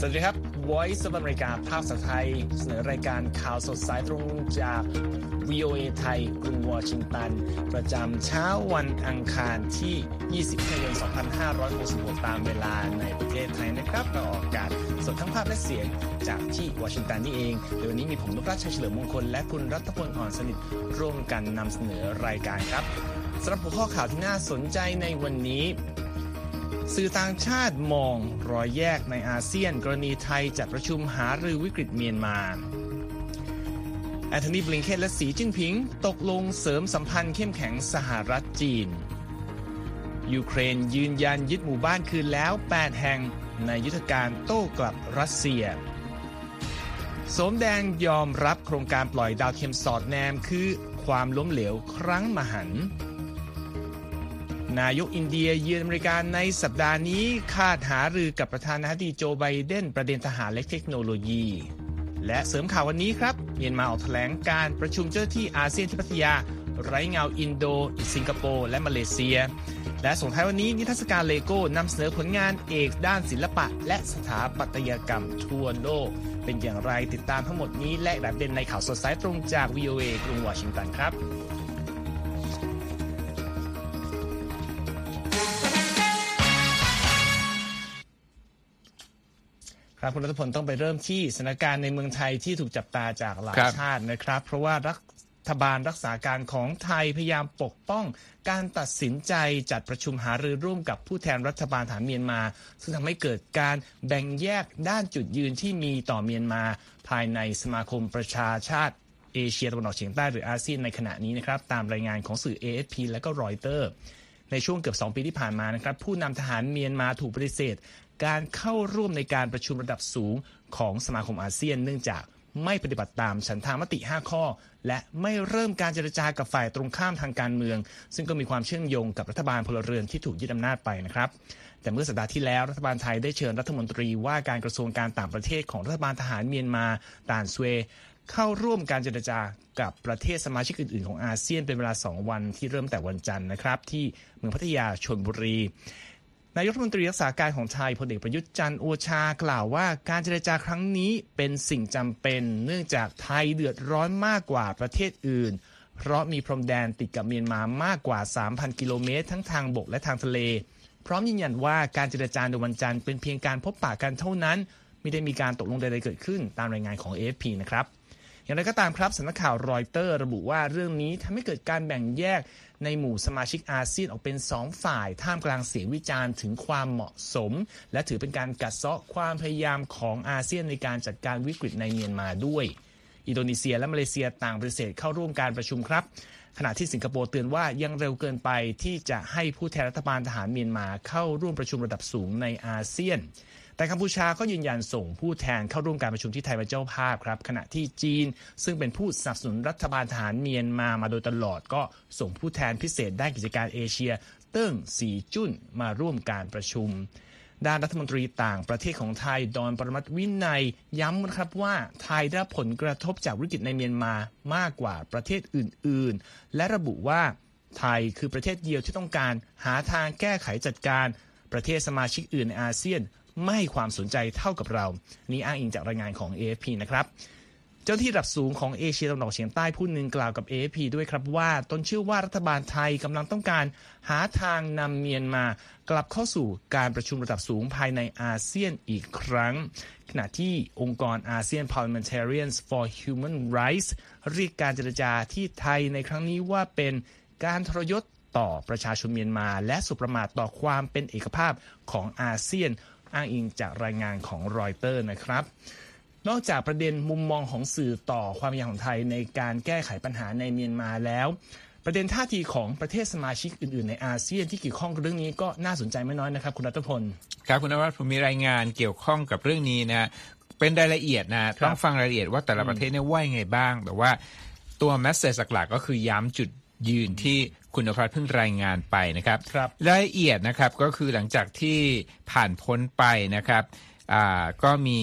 สวัสดีครับ Voice of America ภาคภาไทย เสนอรายการข่าวสดสายตรงจาก VOA ไทยกรุงวอชิงตัน ประจำเช้าวันอังคารที่ 20กันยายน2566 ตามเวลาในประเทศไทยนะครับเราออกอากาศสดทั้งภาพและเสียงจากที่วอชิงตันนี่เองเดี๋ยววันนี้มีผมนกราชชัยเฉลิมมงคล และคุณรัตพลอ่อนสนิทร่วมกันนำเสนอรายการครับสำหรับหัวข้อข่าวที่น่าสนใจในวันนี้ สื่อต่างชาติมองรอยแยกในอาเซียน กรณีไทยจัดประชุมหารือวิกฤตเมียนมาแอนโทนีบลิงเคนและสีจิ้นผิง ตกลงเสริมสัมพันธ์เข้มแข็งสหรัฐจีน ยูเครนยืนยันยึดหมู่บ้านคืนแล้ว 8 แห่งในยุทธการโต้กลับรัสเซีย โสมแดงยอมรับโครงการปล่อยดาวเทียมสอดแนมคือความล้มเหลวครั้งมหันต์ นายกอินเดียเยือนอเมริกาในสัปดาห์นี้คาดหารือกับประธานาธิบดีโจไบเดนประเด็นทหารและเทคโนโลยี และเสริมข่าววันนี้ครับเมียนมาออกแถลงการประชุมเจ้าหน้าที่อาเซียนที่พัทยา ไร้เงาอินโด สิงคโปร์และมาเลเซีย และส่งท้ายวันนี้นิทรรศการเลโก้นำเสนอผลงานเอกด้านศิลปะ และสถาปัตยกรรมทั่วโลก เป็นอย่างไรติดตามทั้งหมดนี้และแบบเด่นในข่าวสดสายตรงจาก VOA กรุงวอชิงตันครับ ครับคุณรัตพลต้องไปเริ่มที่สถานการณ์ในเมืองไทยที่ถูกจับตาจากหลายครับชาตินะครับ เพราะว่ารัฐบาลรักษาการของไทยพยายามปกป้อง การตัดสินใจจัดประชุมหารือร่วมกับผู้แทนรัฐบาลฐานเมียนมา ซึ่งทำให้เกิดการแบ่งแยกด้านจุดยืนที่มีต่อเมียนมา ภายในสมาคมประชาชาติเอเชียตะวันออกเฉียงใต้หรืออาเซียนในขณะนี้นะครับตามรายงานของสื่อ AFP และก็รอยเตอร์ในช่วงเกือบ 2 ปีที่ผ่านมานะครับผู้นำทหารเมียนมาถูกปฏิเสธ การเข้าร่วมในการประชุมระดับสูงของสมาคมอาเซียน เนื่องจากไม่ปฏิบัติตามฉันทามติ 5 ข้อ และไม่เริ่มการเจรจากับฝ่ายตรงข้ามทางการเมือง ซึ่งก็มีความเชื่อมโยงกับรัฐบาลพลเรือนที่ถูกยึดอำนาจไปนะครับ แต่เมื่อสัปดาห์ที่แล้วรัฐบาลไทยได้เชิญรัฐมนตรีว่าการกระทรวงการต่างประเทศของรัฐบาลทหารเมียนมาตานซเวเข้าร่วมการเจรจากับประเทศสมาชิกอื่น ๆ ของอาเซียนเป็นเวลา 2 วันที่เริ่มแต่วันจันทร์นะครับ ที่เมืองพัทยาชนบุรี นายกรัฐมนตรีรักษาการของไทยพลเอกประยุทธ์จันทร์โอชากล่าวว่าการเจรจาครั้งนี้เป็นสิ่งจำเป็น เนื่องจากไทยเดือดร้อนมากกว่าประเทศอื่น เพราะมีพรมแดนติดกับเมียนมามากกว่า 3,000 กิโลเมตร ทั้งทางบกและทางทะเล พร้อมยืนยันว่าการเจรจาในวันจันทร์เป็นเพียงการพบปะกันเท่านั้น ไม่ได้มีการตกลงใดๆเกิดขึ้น ตามรายงานของ AFP นะครับอย่างไรก็ตามครับสำนักข่าวรอยเตอร์ ระบุว่าเรื่องนี้ทำให้เกิดการแบ่งแยก ในหมู่สมาชิกอาเซียนออกเป็น 2 ฝ่ายท่ามกลางเสียงวิจารณ์ถึงความเหมาะสม และถือเป็นการกัดเซาะความพยายามของอาเซียนในการจัดการวิกฤตในเมียนมาด้วย อินโดนีเซียและมาเลเซียต่างปฏิเสธเข้าร่วมการประชุมครับขณะที่สิงคโปร์เตือนว่ายังเร็วเกินไปที่จะให้ผู้แทนรัฐบาลทหารเมียนมาเข้าร่วมประชุมระดับสูงในอาเซียน แต่กัมพูชาก็ยืนยันส่งผู้แทนเข้าร่วมการประชุมที่ไทยเป็นเจ้าภาพครับขณะที่จีนซึ่งเป็นผู้สนับสนุนรัฐบาลทหารเมียนมามาโดยตลอด ก็ส่งผู้แทนพิเศษด้านกิจการเอเชีย เติ้งสีจุนมาร่วมการประชุมด้านรัฐมนตรีต่างประเทศของไทยดอนปรมัตวินัย ย้ำนะครับว่าไทยได้รับผลกระทบจากวิกฤตในเมียนมามากกว่าประเทศอื่น ๆ และระบุว่าไทยคือประเทศเดียวที่ต้องการหาทางแก้ไขจัดการ ประเทศสมาชิกอื่นในอาเซียน ไม่ให้ความสนใจเท่ากับเรา นี่อ้างอิงจากรายงานของ AFP นะครับเจ้าหน้าที่ระดับสูงของเอเชียตะวันออกเฉียงใต้ผู้หนึ่งกล่าวกับ AFP ด้วยครับว่าตนเชื่อว่ารัฐบาลไทยกำลังต้องการหาทางนำเมียนมากลับเข้าสู่การประชุมระดับสูงภายในอาเซียนอีกครั้ง ขณะที่องค์กรอาเซียน Parliamentarians for Human Rights เรียกการเจรจาที่ไทยในครั้งนี้ว่าเป็นการทรยศต่อประชาชนเมียนมา และสุประมาทต่อความเป็นเอกภาพของอาเซียน อ้างอิงจากรายงานของรอยเตอร์นะครับนอกจากประเด็นมุมมองของสื่อต่อความพยายามของไทยในการแก้ไขปัญหาในเมียนมาแล้ว ประเด็นท่าทีของประเทศสมาชิกอื่นๆ ในอาเซียนที่เกี่ยวข้องกับเรื่องนี้ก็น่าสนใจไม่น้อยนะครับ คุณรัตพลครับคุณนวัดผมมีรายงานเกี่ยวข้องกับเรื่องนี้นะเป็นรายละเอียดนะต้องฟังรายละเอียดว่าแต่ละประเทศเนี่ยว่ายังไงบ้าง แต่ว่าตัว message หลักๆก็คือย้ำจุดยืนที่ คุณนภัสเพิ่งรายงานไปนะครับครับรายละเอียดนะครับก็คือหลังจากที่ผ่านพ้นไปนะครับอ่าก็มี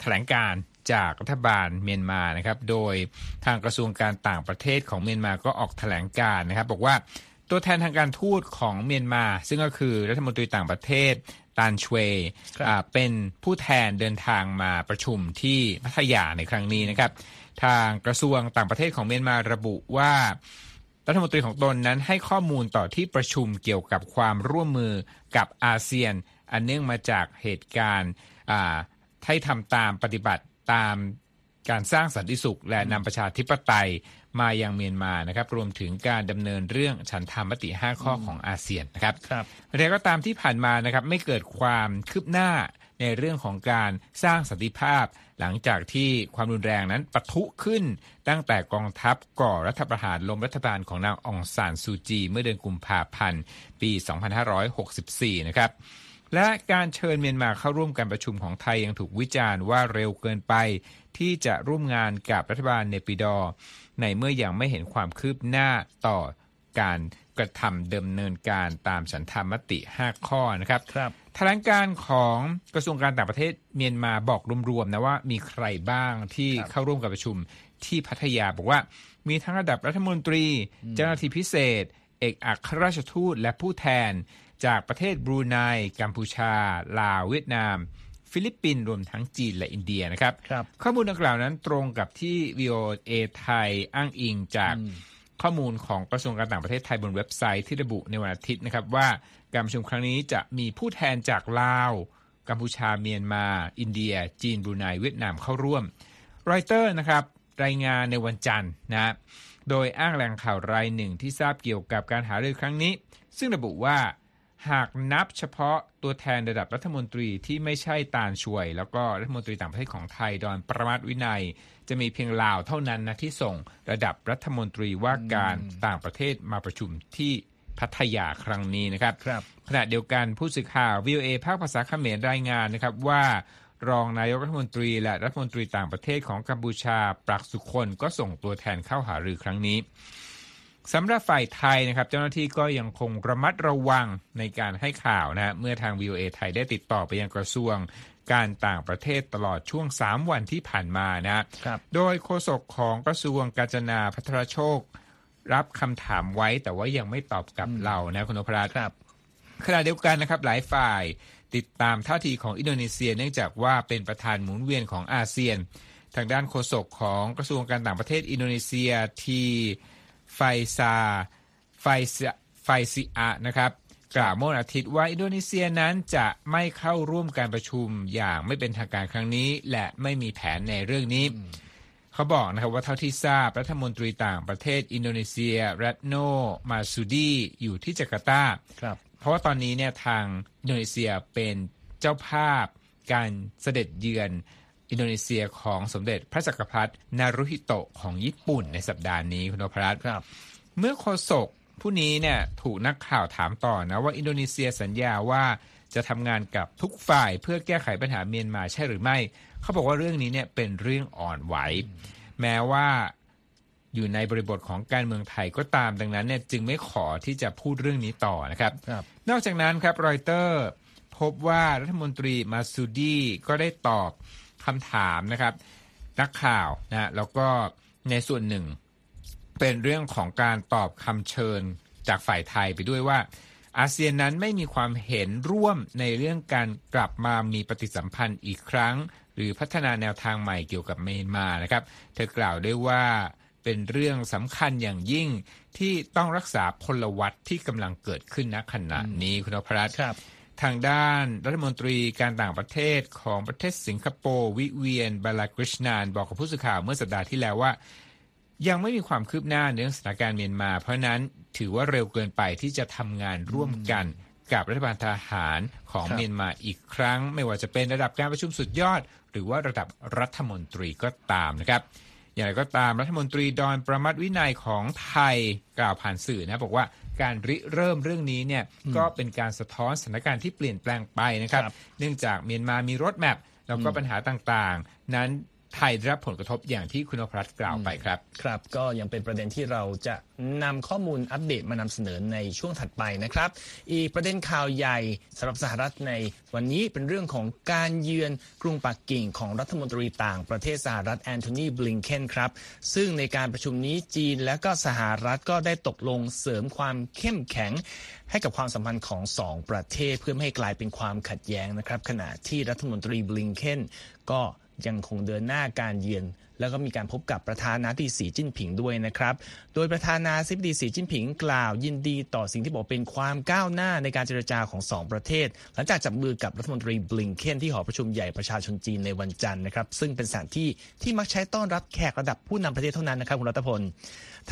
แถลงการจากรัฐบาลเมียนมานะครับ โดยทางกระทรวงการต่างประเทศของเมียนมาก็ออกแถลงการนะครับ บอกว่าตัวแทนทางการทูตของเมียนมา ซึ่งก็คือรัฐมนตรีต่างประเทศตานชเวย์ครับอ่าเป็นผู้แทนเดินทางมาประชุมที่พัทยาในครั้งนี้นะครับ ทางกระทรวงต่างประเทศของเมียนมาระบุว่า รัฐมนตรีของตนนั้นให้ข้อมูลต่อที่ประชุมเกี่ยวกับความร่วมมือกับอาเซียน อันเนื่องมาจากเหตุการณ์อ่าให้ทำตามปฏิบัติตามการสร้างสันติสุข และนำประชาธิปไตยมายังเมียนมานะครับ รวมถึงการดำเนินเรื่องฉันทามติ 5 ข้อของอาเซียนนะครับครับแต่ก็ตามที่ผ่านมานะครับไม่เกิดความคืบหน้า ในเรื่องของการสร้างสันติภาพ หลังจากที่ความรุนแรงนั้นปะทุขึ้น ตั้งแต่กองทัพก่อรัฐประหารล้มรัฐบาลของนางองซานซูจี เมื่อเดือนกุมภาพันธ์ปี 2564 นะครับและการเชิญเมียนมาเข้าร่วมการประชุมของไทยยังถูกวิจารณ์ว่าเร็วเกินไป ที่จะร่วมงานกับรัฐบาลเนปิดอ ในเมื่อยังไม่เห็นความคืบหน้าต่อการกระทำเดำเนินการตามฉันทามติ 5 ข้อนะครับครับ แถลงการณ์ของกระทรวงการต่างประเทศเมียนมาบอกรวมๆนะว่ามีใครบ้างที่ครับเข้าร่วมการประชุมที่พัทยาบอกว่ามีทั้งระดับรัฐมนตรี เจ้าหน้าที่พิเศษ เอกอัครราชทูตและผู้แทน จากประเทศบรูไนกัมพูชา ลาวเวียดนาม ฟิลิปปินส์รวมทั้งจีนและอินเดียนะครับครับข้อมูลดังกล่าวนั้นตรงกับที่ VOA ไทยอ้างอิงจาก ข้อมูลของกระทรวงการต่างประเทศไทยบนเว็บไซต์ที่ระบุในวันอาทิตย์นะครับว่าการประชุมครั้งนี้จะมีผู้แทนจากลาว กัมพูชาเมียนมา อินเดีย จีนบรูไนเวียดนามเข้าร่วมรอยเตอร์นะครับรายงานในวันจันทร์นะโดยอ้างแหล่งข่าวรายหนึ่งที่ทราบเกี่ยวกับการหารือครั้งนี้ ซึ่งระบุว่า หากนับเฉพาะตัวแทนระดับรัฐมนตรีที่ไม่ใช่ตาลช่วย แล้วก็รัฐมนตรีต่างประเทศของไทยดอนปรมัตถ์วินัย จะมีเพียงลาวเท่านั้นนะที่ส่งระดับรัฐมนตรีว่าการต่างประเทศมาประชุมที่พัทยาครั้งนี้นะครับครับขณะเดียวกันผู้สื่อข่าว VOA ภาคภาษาเขมรรายงานนะครับว่ารองนายกรัฐมนตรีและรัฐมนตรีต่างประเทศของกัมพูชาปรักสุคนก็ส่งตัวแทนเข้าหารือครั้งนี้ สำหรับฝ่ายไทยนะครับ เจ้าหน้าที่ก็ยังคงระมัดระวังในการให้ข่าวนะฮะเมื่อทาง VOA ไทยได้ติดต่อไปยังกระทรวงการต่างประเทศตลอดช่วง 3 วันที่ผ่านมานะครับโดยโฆษกของกระทรวงกาญจนาพัทรโชครับคำถามไว้แต่ว่ายังไม่ตอบกลับเรานะคุณนพรัตน์ครับขณะเดียวกันนะครับหลายฝ่ายติดตามท่าทีของอินโดนีเซีย เนื่องจากว่าเป็นประธานหมุนเวียนของอาเซียน ทางด้านโฆษกของกระทรวงการต่างประเทศอินโดนีเซียที ไฟซา ไฟซิไฟซิอานะครับกล่าวเมื่อวันอาทิตย์ว่าอินโดนีเซียนั้นจะไม่เข้าร่วมการประชุมอย่างไม่เป็นทางการครั้งนี้ และไม่มีแผนในเรื่องนี้ เขาบอกนะครับว่าเท่าที่ทราบรัฐมนตรีต่างประเทศอินโดนีเซีย รัตโนมาซูดีอยู่ที่จาการ์ตาครับเพราะว่าตอนนี้เนี่ยทางอินโดนีเซียเป็นเจ้าภาพการเสด็จเยือน อินโดนีเซียของสมเด็จพระจักรพรรดินารุฮิโตะของญี่ปุ่นในสัปดาห์นี้คุณนพรัตน์ครับ เมื่อโฆษกผู้นี้เนี่ยถูกนักข่าวถามต่อนะว่าอินโดนีเซียสัญญาว่าจะทำงานกับทุกฝ่ายเพื่อแก้ไขปัญหาเมียนมาใช่หรือไม่ เขาบอกว่าเรื่องนี้เนี่ยเป็นเรื่องอ่อนไหว แม้ว่าอยู่ในบริบทของการเมืองไทยก็ตามดังนั้นเนี่ยจึงไม่ขอที่จะพูดเรื่องนี้ต่อนะครับครับนอกจากนั้นครับรอยเตอร์พบว่ารัฐมนตรีมาซูดีก็ได้ตอบ คำถามนะครับ นักข่าวนะแล้วก็ในส่วนหนึ่ง เป็นเรื่องของการตอบคำเชิญจากฝ่ายไทยไปด้วยว่า อาเซียนนั้นไม่มีความเห็นร่วมในเรื่องการกลับมามีปฏิสัมพันธ์อีกครั้ง หรือพัฒนาแนวทางใหม่เกี่ยวกับเมียนมานะครับ เธอกล่าวด้วยว่าเป็นเรื่องสำคัญอย่างยิ่งที่ต้องรักษาพลวัตที่กำลังเกิดขึ้นณขณะนี้คุณนพรัตน์ครับ ทางด้านรัฐมนตรีการต่างประเทศของประเทศสิงคโปร์วิเวียนบาลากริชนานบอกกับผู้สื่อข่าวเมื่อสัปดาห์ที่แล้วว่า ยังไม่มีความคืบหน้าในเรื่องสถานการณ์เมียนมา เพราะนั้นถือว่าเร็วเกินไปที่จะทำงานร่วมกันกับรัฐบาลทหารของเมียนมาอีกครั้ง ไม่ว่าจะเป็นระดับการประชุมสุดยอด หรือว่าระดับรัฐมนตรีก็ตามนะครับอย่างไรก็ตามรัฐมนตรีดอนประมัติวินัยของไทยกล่าวผ่านสื่อนะบอกว่า การริเริ่มเรื่องนี้เนี่ยก็เป็นการสะท้อนสถานการณ์ที่เปลี่ยนแปลงไปนะครับครับเนื่องจากเมียนมามีรถแมพแล้วก็ปัญหาต่างๆ นั้น ไทยได้รับผลกระทบอย่างที่คุณนพรัตน์กล่าวไปครับ ครับก็ยังเป็นประเด็นที่เราจะนำข้อมูลอัปเดตมานำเสนอในช่วงถัดไปนะครับ อีกประเด็นข่าวใหญ่สำหรับสหรัฐในวันนี้เป็นเรื่องของการเยือนกรุงปักกิ่งของรัฐมนตรีต่างประเทศสหรัฐแอนโทนีบลิงเคนครับ ซึ่งในการประชุมนี้จีนและก็สหรัฐก็ได้ตกลงเสริมความเข้มแข็งให้กับความสัมพันธ์ของสองประเทศเพื่อไม่ให้กลายเป็นความขัดแย้งนะครับ ขณะที่รัฐมนตรีบลิงเคนก็ ยังคงเดินหน้าการเยือน แล้วก็มีการพบกับประธานาธิบดีสีจิ้นผิงด้วยนะครับ โดยประธานาธิบดีสีจิ้นผิงกล่าวยินดีต่อสิ่งที่บอกเป็นความก้าวหน้าในการเจรจาของสองประเทศ หลังจากจับมือกับรัฐมนตรีบลิงเคนที่หอประชุมใหญ่ประชาชนจีนในวันจันทร์นะครับ ซึ่งเป็นสถานที่ที่มักใช้ต้อนรับแขกระดับผู้นำประเทศเท่านั้นนะครับคุณรัตพล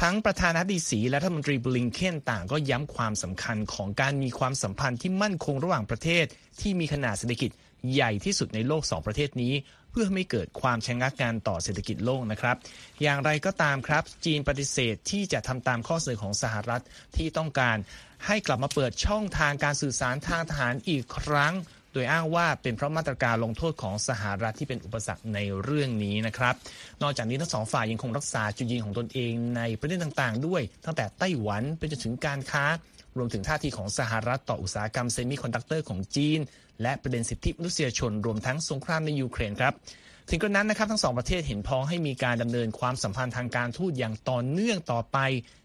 ทั้งประธานาธิบดีสีและรัฐมนตรีบลิงเคนต่างก็ย้ำความสำคัญของการมีความสัมพันธ์ที่มั่นคงระหว่างประเทศที่มีขนาดเศรษฐกิจใหญ่ที่สุดในโลกสองประเทศนี้ พื่อไม่เกิดความชะงักงานต่อเศรษฐกิจโลกนะครับ อย่างไรก็ตามครับ จีนปฏิเสธที่จะทำตามข้อเสนอของสหรัฐที่ต้องการให้กลับมาเปิดช่องทางการสื่อสารทางทหารอีกครั้ง โดยอ้างว่าเป็นเพราะมาตรการลงโทษของสหรัฐที่เป็นอุปสรรคในเรื่องนี้นะครับ นอกจากนี้ทั้งสองฝ่ายยังคงรักษาจุดยืนของตนเองในประเด็นต่างๆ ด้วย ตั้งแต่ไต้หวันไปจนถึงการค้า รวมถึงท่าทีของสหรัฐต่ออุตสาหกรรมเซมิคอนดักเตอร์ของจีน และประเด็นสิทธิมนุษยชนรวมทั้งสงครามในยูเครนครับถึงกระนั้นนะครับทั้งสองประเทศเห็นพ้องให้มีการดำเนินความสัมพันธ์ทางการทูตอย่างต่อเนื่องต่อไป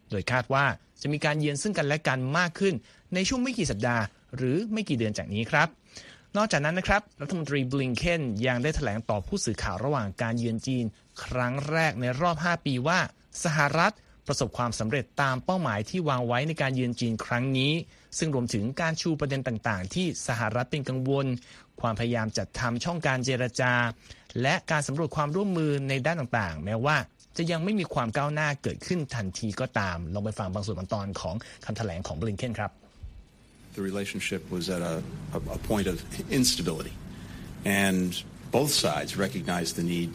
โดยคาดว่าจะมีการเยือนซึ่งกันและกันมากขึ้น ในช่วงไม่กี่สัปดาห์ หรือไม่กี่เดือนจากนี้ครับ นอกจากนั้นนะครับรัฐมนตรีบลิงเคนยังได้แถลงต่อผู้สื่อข่าวระหว่างการเยือนจีน ครั้งแรกในรอบ 5 ปีว่า สหรัฐ ประสบความสำเร็จตามเป้าหมายที่วางไว้ในการเยือนจีนครั้งนี้ ซึ่งรวมถึงการชูประเด็นต่างๆ ที่สหรัฐเป็นกังวล ความพยายามจัดทำช่องการเจรจา และการสำรวจความร่วมมือในด้านต่างๆ แม้ว่าจะยังไม่มีความก้าวหน้าเกิดขึ้นทันทีก็ตาม ลองไปฟังบางส่วนบางตอนของคำแถลงของบลิงเคนครับ the relationship was at a, a, point of instability. And both sides recognized the need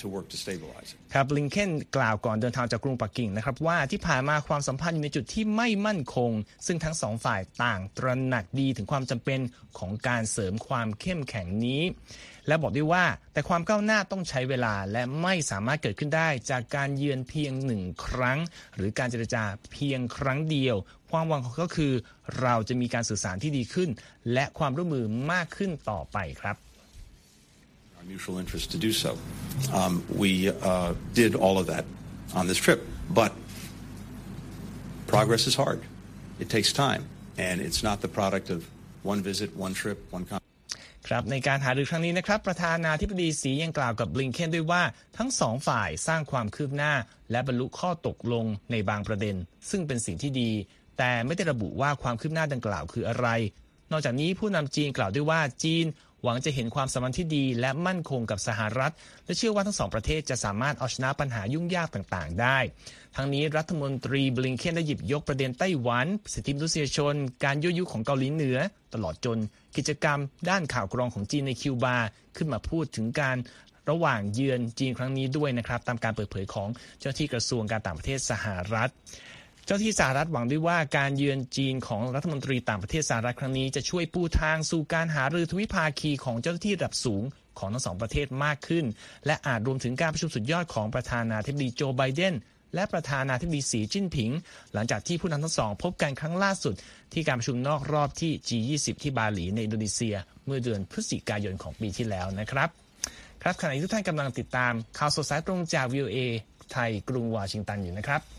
to work to stabilize it. ครับลิงเคนกล่าวก่อนเดินทางจากกรุงปักกิ่งนะครับว่าที่ผ่านมาความสัมพันธ์อยู่ในจุดที่ไม่มั่นคง ซึ่งทั้งสองฝ่ายต่างตระหนักดีถึงความจำเป็นของการเสริมความเข้มแข็งนี้ และบอกด้วยว่าแต่ความก้าวหน้าต้องใช้เวลาและไม่สามารถเกิดขึ้นได้จากการเยือนเพียงหนึ่งครั้ง หรือการเจรจาเพียงครั้งเดียว ความหวังของเขาก็คือ เราจะมีการสื่อสารที่ดีขึ้น และความร่วมมือมากขึ้นต่อไปครับ mutual interest to do so. Um, we uh, did all of that on this trip, but progress is hard. It takes time, and it's not the product of one visit, one trip, one. ครับในการหารือครั้งนี้นะครับ ประธานาธิบดีสียังกล่าวกับบลิงเคนด้วยว่าทั้งสองฝ่ายสร้างความคืบหน้า และบรรลุข้อตกลงในบางประเด็น ซึ่งเป็นสิ่งที่ดี แต่ไม่ได้ระบุว่าความคืบหน้าดังกล่าวคืออะไร นอกจากนี้ผู้นำจีนกล่าวด้วยว่าจีน หวังจะเห็นความสัมพันธ์ที่ดีและมั่นคงกับสหรัฐ และเชื่อว่าทั้งสองประเทศจะสามารถเอาชนะปัญหายุ่งยากต่างๆ ได้ ทั้งนี้รัฐมนตรีบลิงเคนได้หยิบยกประเด็นไต้หวัน สิทธิมนุษยชน การยั่วยุของเกาหลีเหนือ ตลอดจน กิจกรรม ด้านข่าวกรองของจีนในคิวบา ขึ้นมาพูดถึงการระหว่างเยือนจีนครั้งนี้ด้วยนะครับ ตามการเปิดเผยของเจ้าหน้าที่กระทรวงการต่างประเทศสหรัฐ เจ้าที่สหรัฐหวังด้วยว่าการเยือนจีนของรัฐมนตรีต่างประเทศสหรัฐครั้งนี้จะช่วยปูทางสู่การหารือทวิภาคีของเจ้าหน้าที่ระดับสูงของทั้งสองประเทศมากขึ้น และอาจรวมถึงการประชุมสุดยอดของประธานาธิบดีโจไบเดนและประธานาธิบดีสีจิ้นผิง หลังจากที่ผู้นำทั้งสอง พบกันครั้งล่าสุด ที่การประชุมนอกรอบที่ G20 ที่บาหลีในอินโดนีเซีย เมื่อเดือนพฤศจิกายนของปีที่แล้วนะครับ ครับขณะนี้ทุกท่านกำลังติดตามข่าวสดสายตรงจาก VOA ไทยกรุงวอชิงตันอยู่นะครับ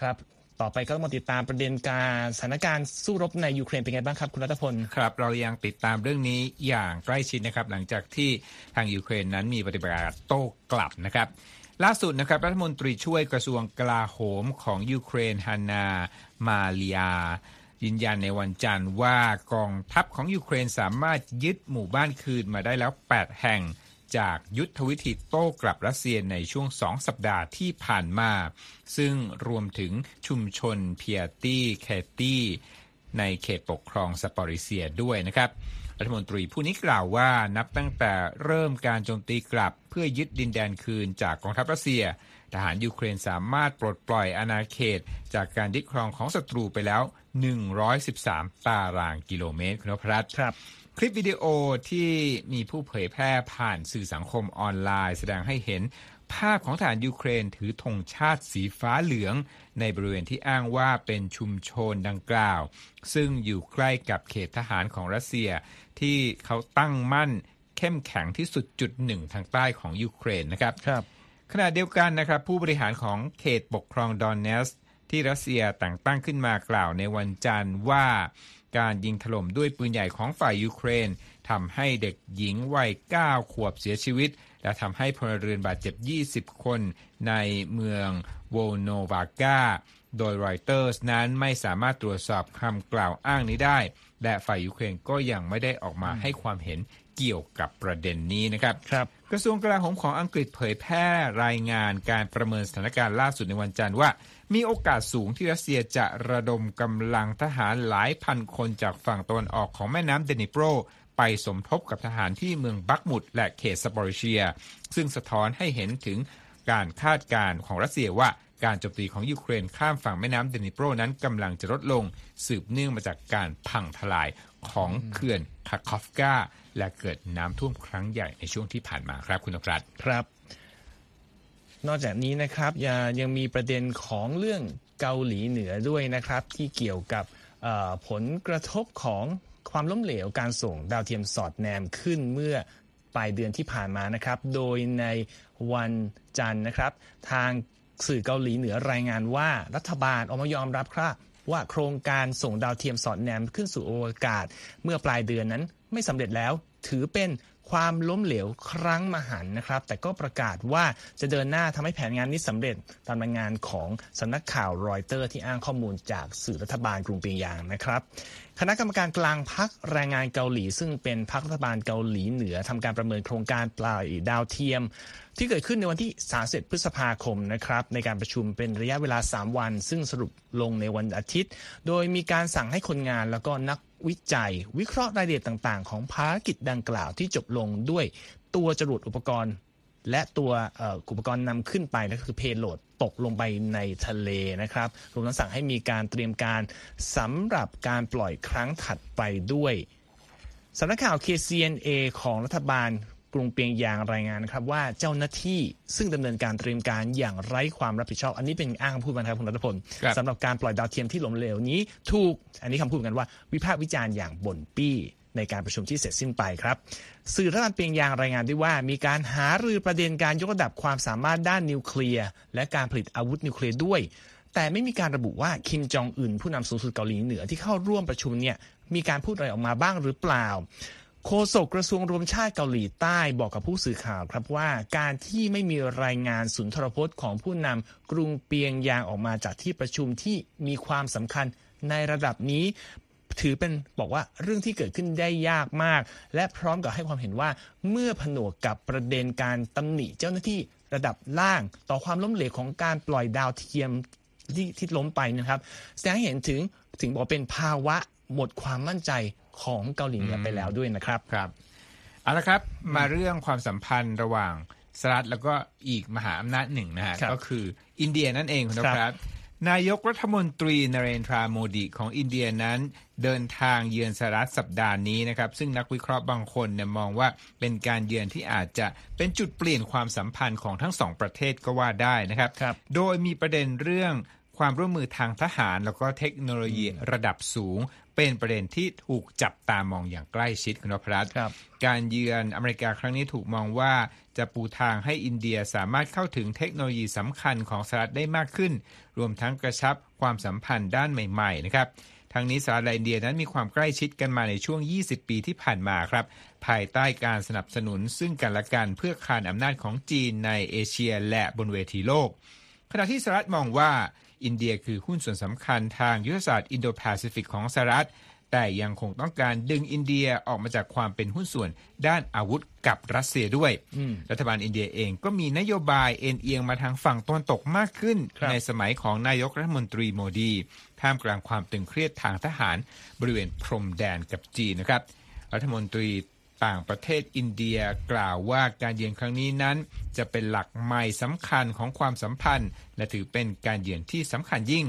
ครับต่อไปก็มาติดตามประเด็นการสถานการณ์สู้รบในยูเครนเป็นไงบ้างครับ คุณรัตพลครับ เรายังติดตามเรื่องนี้อย่างใกล้ชิดนะครับ หลังจากที่ทางยูเครนนั้นมีปฏิบัติการโต้กลับนะครับ ล่าสุดนะครับรัฐมนตรีช่วยกระทรวงกลาโหมของยูเครนฮานนามาเลียร์ยืนยันในวันจันทร์ว่ากองทัพของยูเครนสามารถยึดหมู่บ้านคืนมาได้แล้ว 8 แห่ง จากยุทธวิธีโต้กลับรัสเซียในช่วงสองสัปดาห์ที่ผ่านมา ซึ่งรวมถึงชุมชนเพียตีแคตกีในเขตปกครองซาปอริชเชียด้วยนะครับ รัฐมนตรีผู้นี้กล่าวว่านับตั้งแต่เริ่มการโจมตีกลับ เพื่อยึดดินแดนคืนจากกองทัพรัสเซีย ทหารยูเครนสามารถปลดปล่อยอาณาเขต จากการยึดครองของศัตรูไปแล้ว 113 ตารางกิโลเมตรคุณพรัตครับ คลิปวิดีโอที่มีผู้เผยแพร่ผ่านสื่อสังคมออนไลน์แสดงให้เห็นภาพของทหารยูเครนถือธงชาติสีฟ้าเหลือง ในบริเวณที่อ้างว่าเป็นชุมชนดังกล่าว ซึ่งอยู่ใกล้กับเขตทหารของรัสเซีย ที่เขาตั้งมั่นเข้มแข็งที่สุดจุดหนึ่งทางใต้ของยูเครนนะครับครับขณะเดียวกันนะครับ ผู้บริหารของเขตปกครองดอนเนส ที่รัสเซียแต่งตั้งขึ้นมากล่าวในวันจันทร์ว่า การยิงถล่มด้วยปืนใหญ่ของฝ่ายยูเครนทำให้เด็กหญิงวัย 9 ขวบเสียชีวิต และทำให้พลเรือนบาดเจ็บ 20 คนในเมืองโวโนวากาโดยรอยเตอร์สนั้นไม่สามารถตรวจสอบคำกล่าวอ้างนี้ได้ และฝ่ายยูเครนก็ยังไม่ได้ออกมาให้ความเห็นเกี่ยวกับประเด็นนี้นะครับครับกระทรวงกลาโหมของอังกฤษเผยแพร่รายงานการประเมินสถานการณ์ล่าสุดในวันจันทร์ว่า มีโอกาสสูงที่รัสเซียจะระดมกำลังทหารหลายพันคนจากฝั่งตะวันออกของแม่น้ำดนิโปรไปสมทบกับทหารที่เมืองบักมุตและเขตซาปอริชเชีย ซึ่งสะท้อนให้เห็นถึงการคาดการณ์ของรัสเซียว่าการโจมตีของยูเครนข้ามฝั่งแม่น้ำเดนิโปรนั้นกำลังจะลดลง สืบเนื่องมาจากการพังทลายของเขื่อนคาคอฟกาและเกิดน้ำท่วมครั้งใหญ่ในช่วงที่ผ่านมาครับคุณนพรัตครับ นอกจากนี้นะครับยังยังมีประเด็นของเรื่องเกาหลีเหนือด้วยนะครับ ที่เกี่ยวกับผลกระทบของความล้มเหลวการส่งดาวเทียมสอดแนมขึ้นเมื่อปลายเดือนที่ผ่านมานะครับ โดยในวันจันทร์นะครับ ทางสื่อเกาหลีเหนือรายงานว่ารัฐบาลออกมายอมรับครับว่าโครงการส่งดาวเทียมสอดแนมขึ้นสู่อวกาศ เมื่อปลายเดือนนั้นไม่สำเร็จแล้ว ถือเป็น ความล้มเหลวครั้งมหันนะครับ แต่ก็ประกาศว่าจะเดินหน้าทำให้แผนงานนี้สำเร็จตามรายงานของสำนักข่าวรอยเตอร์ที่อ้างข้อมูลจากสื่อรัฐบาลกรุงปียางนะครับ คณะกรรมการกลางพักแรงงานเกาหลี ซึ่งเป็นพักรัฐบาลเกาหลีเหนือทำการประเมินโครงการปล่อยดาวเทียม ที่เกิดขึ้นในวันที่31พฤษภาคมนะครับในการประชุมเป็นระยะเวลา 3 วัน ซึ่งสรุปลงในวันอาทิตย์ โดยมีการสั่งให้คนงานแล้วก็นัก วิจัย วิเคราะห์รายละเอียดต่าง ๆ ของภารกิจดังกล่าวที่จบลงด้วยตัวจรวดอุปกรณ์ และตัวอุปกรณ์นำขึ้นไปนั่นคือเพโลดตกลงไปในทะเลนะครับรวมทั้งสั่งให้มีการเตรียมการสำหรับการปล่อยครั้งถัดไปด้วยสำนักข่าว KCNA ของรัฐบาล กรุงเปียงยางรายงานนะครับว่าเจ้าหน้าที่ซึ่งดำเนินการเตรียมการอย่างไร้ความรับผิดชอบ อันนี้เป็นอ้างคำพูดมาครับคุณรัตพลครับสำหรับการปล่อยดาวเทียมที่ล้มเหลวนี้ ถูกอันนี้คำพูดกันว่า วิพากษ์วิจารณ์อย่างบ่นปี้ในการประชุมที่เสร็จสิ้นไปครับ สื่อรัฐบาลเปียงยางรายงานด้วยว่า มีการหารือประเด็นการยกระดับความสามารถด้านนิวเคลียร์และการผลิตอาวุธนิวเคลียร์ด้วย แต่ไม่มีการระบุว่าคิมจองอึนผู้นำสูงสุดเกาหลีเหนือที่เข้าร่วมประชุมเนี่ยมีการพูดอะไรออกมาบ้างหรือเปล่า โฆษกกระทรวงรวมชาติเกาหลีใต้บอกกับผู้สื่อข่าวครับว่าการที่ไม่มีรายงานสุนทรพจน์ของผู้นำกรุงเปียงยางออกมาจากที่ประชุมที่มีความสำคัญในระดับนี้ถือเป็นบอกว่าเรื่องที่เกิดขึ้นได้ยากมาก และพร้อมกับให้ความเห็นว่าเมื่อผนวกกับประเด็นการตำหนิเจ้าหน้าที่ระดับล่าง ต่อความล้มเหลวของการปล่อยดาวเทียมที่ที่ล้มไปนะครับ แสดงให้เห็นถึงถึงบอกเป็นภาวะหมดความมั่นใจ ของเกาหลีเหนือไปแล้วด้วยนะครับครับเอาละครับมาเรื่องความสัมพันธ์ระหว่างสหรัฐแล้วก็อีกมหาอำนาจหนึ่งนะฮะครับก็คืออินเดียนั่นเองคุณนพครัครับบนายกรัฐมนตรีนเรนทราโมดีของอินเดียนั้น เดินทางเยือนสหรัฐสัปดาห์นี้นะครับ ซึ่งนักวิเคราะห์บางคนเนี่ยมองว่าเป็นการเยือนที่อาจจะเป็นจุดเปลี่ยนความสัมพันธ์ของทั้งสองประเทศก็ว่าได้นะครับครับโดยมีประเด็นเรื่องความร่วมมือทางทหาร แล้วก็เทคโนโลยีระดับสูง เป็นประเด็นที่ถูกจับตามองอย่างใกล้ชิดคุณนพรัตน์ครับ การเยือนอเมริกาครั้งนี้ถูกมองว่าจะปูทางให้อินเดียสามารถเข้าถึงเทคโนโลยีสำคัญของสหรัฐได้มากขึ้น รวมทั้งกระชับความสัมพันธ์ด้านใหม่ๆนะครับทางนี้สหรัฐและอินเดียนั้นมีความใกล้ชิดกันมาในช่วง 20 ปีที่ผ่านมาครับ ภายใต้การสนับสนุนซึ่งกันและกันเพื่อคานอำนาจของจีนในเอเชียและบนเวทีโลก ขณะที่สหรัฐมองว่า อินเดียคือหุ้นส่วนสำคัญทางยุทธศาสตร์อินโดแปซิฟิกของสหรัฐ แต่ยังคงต้องการดึงอินเดียออกมาจากความเป็นหุ้นส่วนด้านอาวุธกับรัสเซียด้วย รัฐบาลอินเดียเองก็มีนโยบายเอ็นเอียงมาทางฝั่งตะวันตกมากขึ้นครับในสมัยของนายกรัฐมนตรีโมดีท่ามกลางความตึงเครียดทางทหารบริเวณพรมแดนกับจีนนะครับ รัฐมนตรี ต่างประเทศอินเดียกล่าวว่าการเยือนครั้งนี้นั้น จะเป็นหลักใหม่สำคัญของความสัมพันธ์ และถือเป็นการเยือนที่สำคัญยิ่ง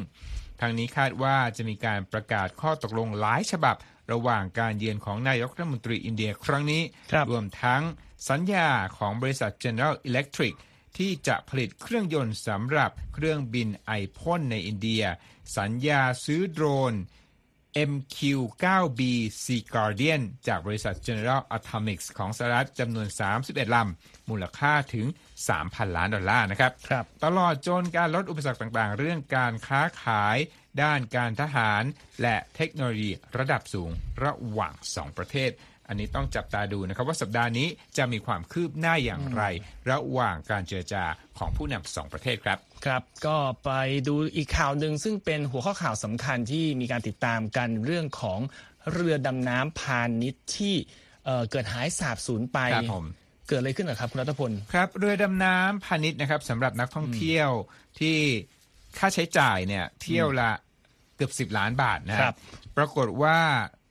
ทางนี้คาดว่าจะมีการประกาศข้อตกลงหลายฉบับ ระหว่างการเยือนของนายกรัฐมนตรีอินเดียครั้งนี้ครับรวมทั้งสัญญาของบริษัท General Electric ที่จะผลิตเครื่องยนต์สำหรับเครื่องบินไอพ่นในอินเดีย สัญญาซื้อโดรน MQ-9B Sea Guardian จากบริษัท General Atomics ของสหรัฐจำนวน 31 ลำ มูลค่าถึง 3,000 ล้านดอลลาร์นะครับครับตลอดจนการลดอุปสรรคต่างๆ เรื่องการค้าขาย ด้านการทหาร และเทคโนโลยีระดับสูงระหว่าง 2 ประเทศ อันนี้ต้องจับตาดูนะครับว่าสัปดาห์นี้จะมีความคืบหน้าอย่างไร ระหว่างการเจรจาของผู้นำสองประเทศครับครับ ก็ไปดูอีกข่าวหนึ่งซึ่งเป็นหัวข้อข่าวสำคัญที่มีการติดตามกันเรื่องของเรือดำน้ำพาณิชย์ที่เอ่อเกิดหายสาบสูญไปครับผมเกิดอะไรขึ้นเหรอครับคุณรัตพลครับเรือดำน้ำพาณิชย์นะครับสำหรับนักท่องเที่ยวที่ค่าใช้จ่ายเนี่ยเที่ยวละเกือบ 10 ล้านบาทนะฮะครับ ปรากฏว่า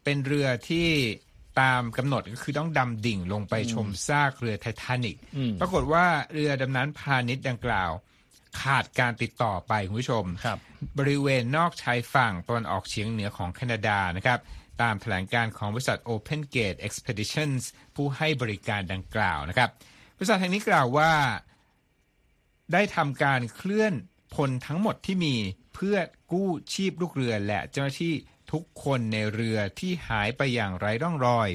เป็นเรือที่ ตามกำหนดก็คือต้องดำดิ่งลงไปชมซากเรือไททานิกอืมปรากฏว่าเรือดำน้ำพาณิชย์ดังกล่าว ขาดการติดต่อไปคุณผู้ชมครับ บริเวณนอกชายฝั่งตะวันออกเฉียงเหนือของแคนาดานะครับ ตามแถลงการของบริษัท Open Gate Expeditions ผู้ให้บริการดังกล่าวนะครับ บริษัทแห่งนี้กล่าวว่า ได้ทำการเคลื่อนพลทั้งหมดที่มีเพื่อกู้ชีพลูกเรือและเจ้าหน้าที่ ทุกคนในเรือที่หายไปอย่างไร้ร่องรอย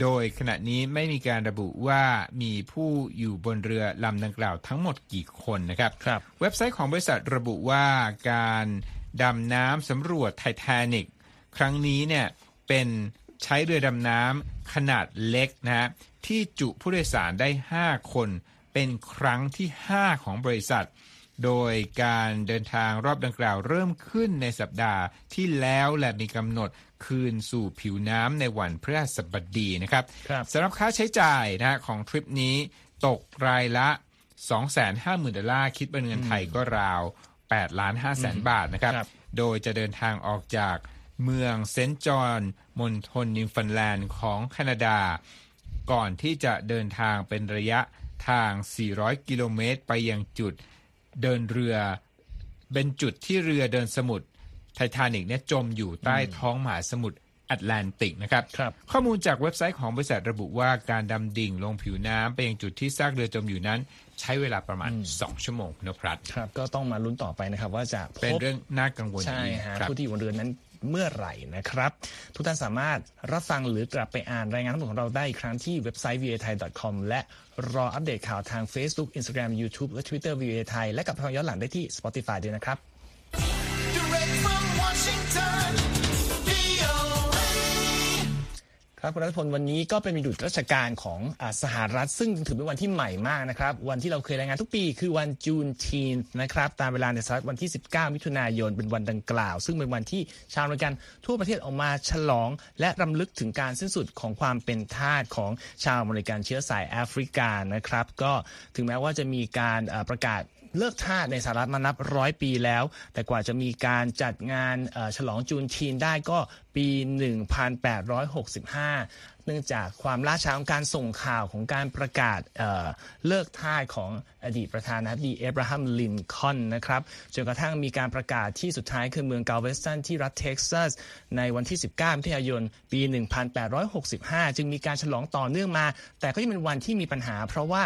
โดยขณะนี้ไม่มีการระบุว่ามีผู้อยู่บนเรือลำดังกล่าวทั้งหมดกี่คนนะครับครับเว็บไซต์ของบริษัทระบุว่าการดำน้ำสำรวจไททานิกครั้งนี้เนี่ยเป็นใช้เรือดำน้ำขนาดเล็กนะฮะที่จุผู้โดยสารได้ 5 คน เป็นครั้งที่ 5 ของบริษัท โดยการเดินทางรอบดังกล่าวเริ่มขึ้นในสัปดาห์ที่แล้วและมีกำหนดคืนสู่ผิวน้ำในวันพฤหัสบดีนะครับครับสำหรับค่าใช้จ่ายนะฮะของทริปนี้ตกรายละ 250,000 ดอลลาร์คิดเป็นเงินไทยก็ราว8ล้าน5แสนบาทนะครับครับโดยจะเดินทางออกจากเมืองเซนต์จอห์นมณฑลนิวฟันด์แลนด์ของแคนาดา ก่อนที่จะเดินทางเป็นระยะทาง 400 กิโลเมตร ไปยังจุด เดินเรือ เป็นจุดที่เรือเดินสมุทรไททานิกเนี่ยจมอยู่ใต้ท้องมหาสมุทรแอตแลนติกนะครับครับข้อมูลจากเว็บไซต์ของบริษัทระบุว่าการดำดิ่งลงผิวน้ำไปยังจุดที่ซากเรือจมอยู่นั้น ใช้เวลาประมาณ 2 ชั่วโมงคุณนพรัตน์ครับ ก็ต้องมาลุ้นต่อไปนะครับ ว่าจะพเป็นบเรื่องน่ากังวลใช่ยิ่งฮะครับผู้ที่อยู่บนเรือนั้น เมื่อไหร่นะครับ ทุกท่านสามารถรับฟังหรือกลับไปอ่านรายงานทั้งหมดของเราได้อีกครั้งที่เว็บไซต์ v a t h a i com และรออัปเดตข่าวทาง Facebook Instagram YouTube และ Twitter v a t h a i และกับฟังย้อนหลังได้ที่ Spotify ด้วยนะครับ ครับคุณรัฐพลวันนี้ก็เป็นวันหยุดราชการของอสหรัฐ ซึ่งถือเป็นวันที่ใหม่มากนะครับ วันที่เราเคยรายงานทุกปีคือวันจูนทีนนะครับตามเวลาในสหรัฐวันที่ 19 มิถุนายนเป็นวันดังกล่าว ซึ่งเป็นวันที่ชาวอเมริกันทั่วประเทศออกมาฉลอง และรำลึกถึงการสิ้นสุดของความเป็นทาสของชาวอเมริกันเชื้อสายแอฟริกานะครับ ก็ถึงแม้ว่าจะมีการประกาศ เลิกทาสในสหรัฐมานับร้อยปีแล้ว แต่กว่าจะมีการจัดงานฉลอง Juneteenth ได้ก็ปี 1865 เนื่องจากความล่าช้าของการส่งข่าวของการประกาศเลิกทาสของอดีตประธานาธิบดีเอบราฮัมลินคอล์นนะครับจนกระทั่งมีการประกาศที่สุดท้ายคือเมืองกาเวสตันที่รัฐเท็กซัส ในวันที่ 19มิถุนายน ปี 1865 จึงมีการฉลองต่อเนื่องมา แต่ก็ยังเป็นวันที่มีปัญหา เพราะว่า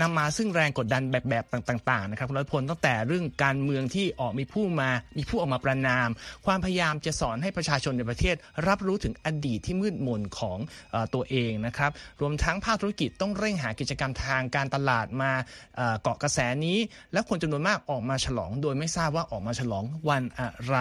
นำมาซึ่งแรงกดดันแบบแบบต่างๆนะครับคุณรัฐพลตั้งแต่เรื่องการเมืองที่ออกมีผู้มา มีผู้ออกมาประนาม ความพยายามจะสอนให้ประชาชนในประเทศ รับรู้ถึงอดีตที่มืดมนของอตัวเองนะครับ รวมทั้งภาคธุรกิจต้องเร่งหากิจกรรมทางการตลาดมาเอ่อเกาะกระแสนี้ และคนจำนวนมากออกมาฉลอง โดยไม่ทราบว่าออกมาฉลองวันอะไร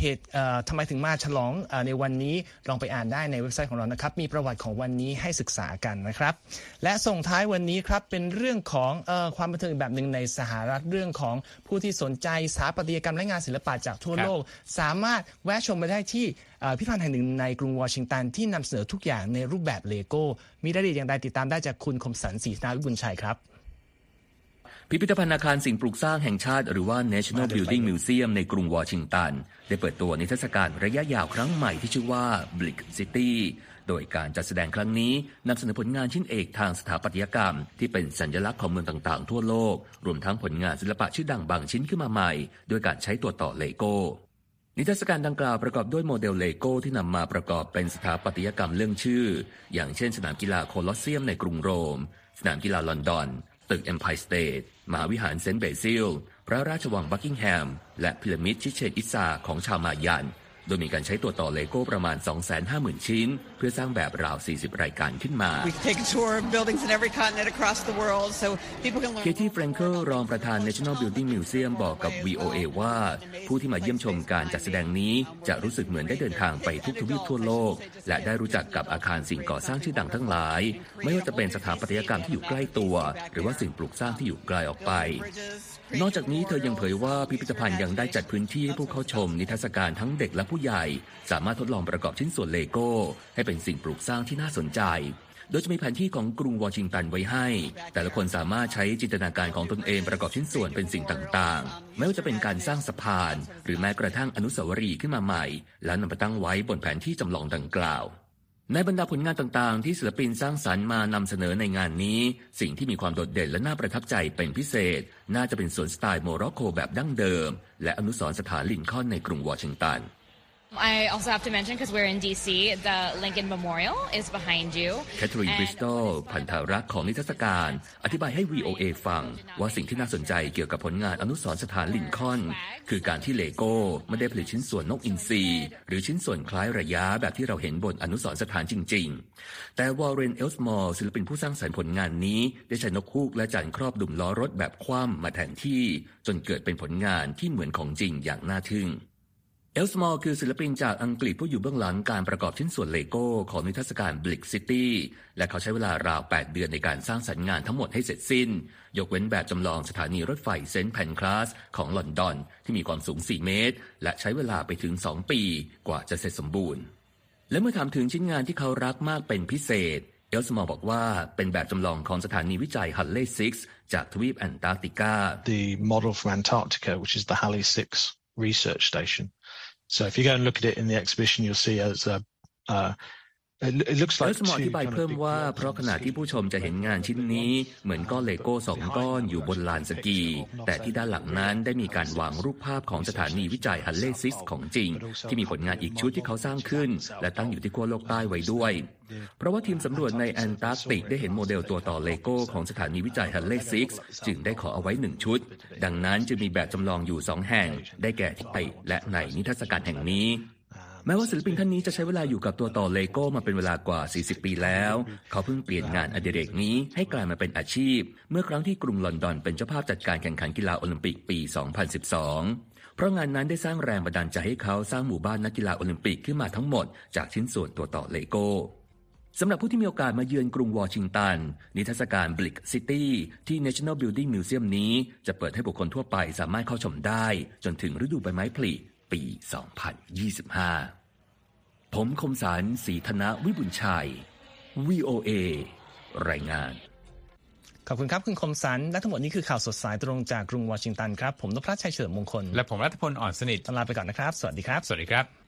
เหตุเอ่อทำไมถึงมาฉลองเออในวันนี้ลองไปอ่านได้ในเว็บไซต์ของเรานะครับ มีประวัติของวันนี้ให้ศึกษากันนะครับ และส่งท้ายวันนี้ครับเป็นเรื่องของเออความบันเทิงแบบหนึ่งในสหรัฐเรื่องของผู้ที่สนใจสถาปัตยกรรมและงานศิลปะจากทั่วครับโลก สามารถแวะชมไปได้ที่เอ่อ พิพิธภัณฑ์แห่งหนึ่งในกรุงวอชิงตันที่นำเสนอทุกอย่างในรูปแบบเลโก้ มีรายละเอียดอย่างไรติดตามได้จากคุณคมสันศรีนาวิบุญชัยครับพิพิธภัณฑ์อาคารสิ่งปลูกสร้างแห่งชาติหรือว่า National Building Museum ในกรุงวอชิงตัน ได้เปิดตัวนิทรรศการระยะยาวครั้งใหม่ที่ชื่อว่า Brick City โดยการจัดแสดงครั้งนี้นำเสนอผลงานชิ้นเอกทางสถาปัตยกรรม ที่เป็นสัญลักษณ์ของเมืองต่างๆ ทั่วโลก รวมทั้งผลงานศิลปะชื่อดังบางชิ้นขึ้นมาใหม่ โดยการใช้ตัวต่อเลโก้ นิทรรศการดังกล่าวประกอบด้วยโมเดลเลโก้ที่นำมาประกอบเป็นสถาปัตยกรรมเลื่องชื่อ อย่างเช่นสนามกีฬาโคลอสเซียมในกรุงโรม สนามกีฬาลอนดอน ตึกเอ็มไพร์สเตทมหาวิหารเซนต์เบซิล พระราชวังบักกิงแฮม และพีระมิดชิเชนอิซาของชาวมายัน โดยมีการใช้ตัวต่อเลโก้ประมาณ 250,000 ชิ้น เพื่อสร้างแบบราว 40 รายการขึ้นมา We take a tour of buildings in every continent across the world so people can learn. เคที่แฟรงเคิลรองประธาน National Building Museum บอกกับ VOA ว่า ผู้ที่มาเยี่ยมชมการจัดแสดงนี้จะรู้สึกเหมือนได้เดินทางไปทุกทวีปทั่วโลก และได้รู้จักกับอาคารสิ่งก่อสร้างชื่อดังทั้งหลาย ไม่ว่าจะเป็นสถาปัตยกรรมที่อยู่ใกล้ตัว หรือว่าสิ่งปลูกสร้างที่อยู่ไกลออกไป นอกจากนี้เธอยังเผยว่าพิพิธภัณฑ์ยังได้จัดพื้นที่ให้ผู้เข้าชมนิทรรศการทั้งเด็กและผู้ใหญ่ สามารถทดลองประกอบชิ้นส่วนเลโก้ให้เป็นสิ่งปลูกสร้างที่น่าสนใจ โดยจะมีแผนที่ของกรุงวอชิงตันไว้ให้ แต่ละคนสามารถใช้จินตนาการของตนเองประกอบชิ้นส่วนเป็นสิ่งต่างๆ ไม่ว่าจะเป็นการสร้างสะพาน หรือแม้กระทั่งอนุสาวรีย์ขึ้นมาใหม่ แล้วนำมาตั้งไว้บนแผนที่จำลองดังกล่าวในบรรดาผลงานต่างๆ ที่ศิลปินสร้างสรรค์มานำเสนอในงานนี้ สิ่งที่มีความโดดเด่นและน่าประทับใจเป็นพิเศษ น่าจะเป็นสวนสไตล์โมร็อกโกแบบดั้งเดิม และอนุสรณ์สถานลินคอล์นในกรุงวอชิงตัน I also have to mention because we're in DC, the Lincoln Memorial is behind you. แคทรีน And บริสตอลพันธารักษ์ของนิทรรศการ อธิบายให้ VOA ฟัง ว่าสิ่งที่น่าสนใจเกี่ยวกับผลงานอนุสรณ์สถานลินคอล์นคือการที่เลโก้ไม่ได้ผลิตชิ้นส่วนนกอินทรีหรือชิ้นส่วนคล้ายระย้าแบบที่เราเห็นบนอนุสรณ์สถานจริง ๆ แต่วอร์เรนเอลส์มอร์ศิลปินผู้สร้างสรรค์ผลงานนี้ได้ใช้นกฮูกและจานครอบดุมล้อรถแบบคว่ำมาแทนที่ จนเกิดเป็นผลงานที่เหมือนของจริงอย่างน่าทึ่ง เอลสมอร์คือศิลปินจากอังกฤษผู้อยู่เบื้องหลังการประกอบชิ้นส่วนเลโก้ของนิทรรศการ Brick City และเขาใช้เวลาราว 8 เดือนในการสร้างสรรค์งานทั้งหมดให้เสร็จสิ้น ยกเว้นแบบจำลองสถานีรถไฟเซนต์แพนคราสของลอนดอน ที่มีความสูง 4 เมตร และใช้เวลาไปถึง 2 ปีกว่าจะเสร็จสมบูรณ์ และเมื่อถามถึงชิ้นงานที่เขารักมากเป็นพิเศษ เอลสมอร์บอกว่าเป็นแบบจำลองของสถานีวิจัยฮัลเล่6จากทวีปแอนตาร์กติกา the model from Antarctica, which is the Halley 6 research station. So if you go and look at it in the exhibition, you'll see as a, uh, แล้ like วสมอ two อธิบาย kind of เพิ่ม big ว่า blocks เพราะ on ข the ณะที่ sea. ผู้ชมจะเห็นงานชิ้นนี้ เหมือนก้อนเลโก้สองก้อนอยู่บนลานสกี แต่ที่ด้านหลังนั้นได้มีการวางรูปภาพของสถานีวิจัยฮัลเล่ซิสของจริง ที่มีผลงานอีกชุดที่เขาสร้างขึ้น และตั้งอยู่ที่ขั้วโลกใต้ไว้ด้วย เพราะว่าทีมสำรวจในแอนตาร์กติกได้เห็นโมเดลตัวต่อเลโก้ของสถานีวิจัยฮัลเล่ซิกจึงได้ขอเอาไว้หนึ่งชุด ดังนั้นจึงมีแบบจำลองอยู่สองแห่ง ได้แก่ที่ขั้วโลกใต้และในนิทรรศการแห่งนี้ แม้ว่าศิลปินท่านนี้จะใช้เวลาอยู่กับตัวต่อเลโก้มาเป็นเวลากว่า 40 ปีแล้ว เขาเพิ่งเปลี่ยนงานอดิเรกนี้ให้กลายมาเป็นอาชีพ เมื่อครั้งที่กรุงลอนดอนเป็นเจ้าภาพจัดการแข่งขันกีฬาโอลิมปิกปี 2012เพราะงานนั้นได้สร้างแรงบันดาลใจให้เขาสร้างหมู่บ้านนักกีฬาโอลิมปิกขึ้นมาทั้งหมดจากชิ้นส่วนตัวต่อเลโก้สำหรับผู้ที่มีโอกาสมาเยือนกรุงวอชิงตัน นิทรรศการ Brick City ที่ National Building Museum นี้จะเปิดให้บุคคลทั่วไปสามารถเข้าชมได้ จนถึงฤดูใบไม้ผลิปี 2025 ผมคมสารสีธนวิบุญชัย VOA รายงาน ขอบคุณครับ คุณคมสัน และทั้งหมดนี้คือข่าวสดสายตรงจากกรุงวอชิงตันครับ ผมนพรัชชัยเฉลิมมงคล และผมรัฐพลอ่อนสนิทต้องลาไปก่อนนะครับ สวัสดีครับ สวัสดีครับ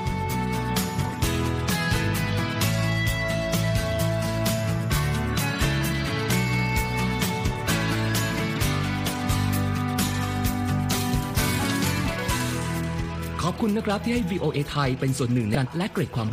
คุณนะครับที่ให้ VOA ไทยเป็นส่วนหนึ่งในการแลกเกร็ดความ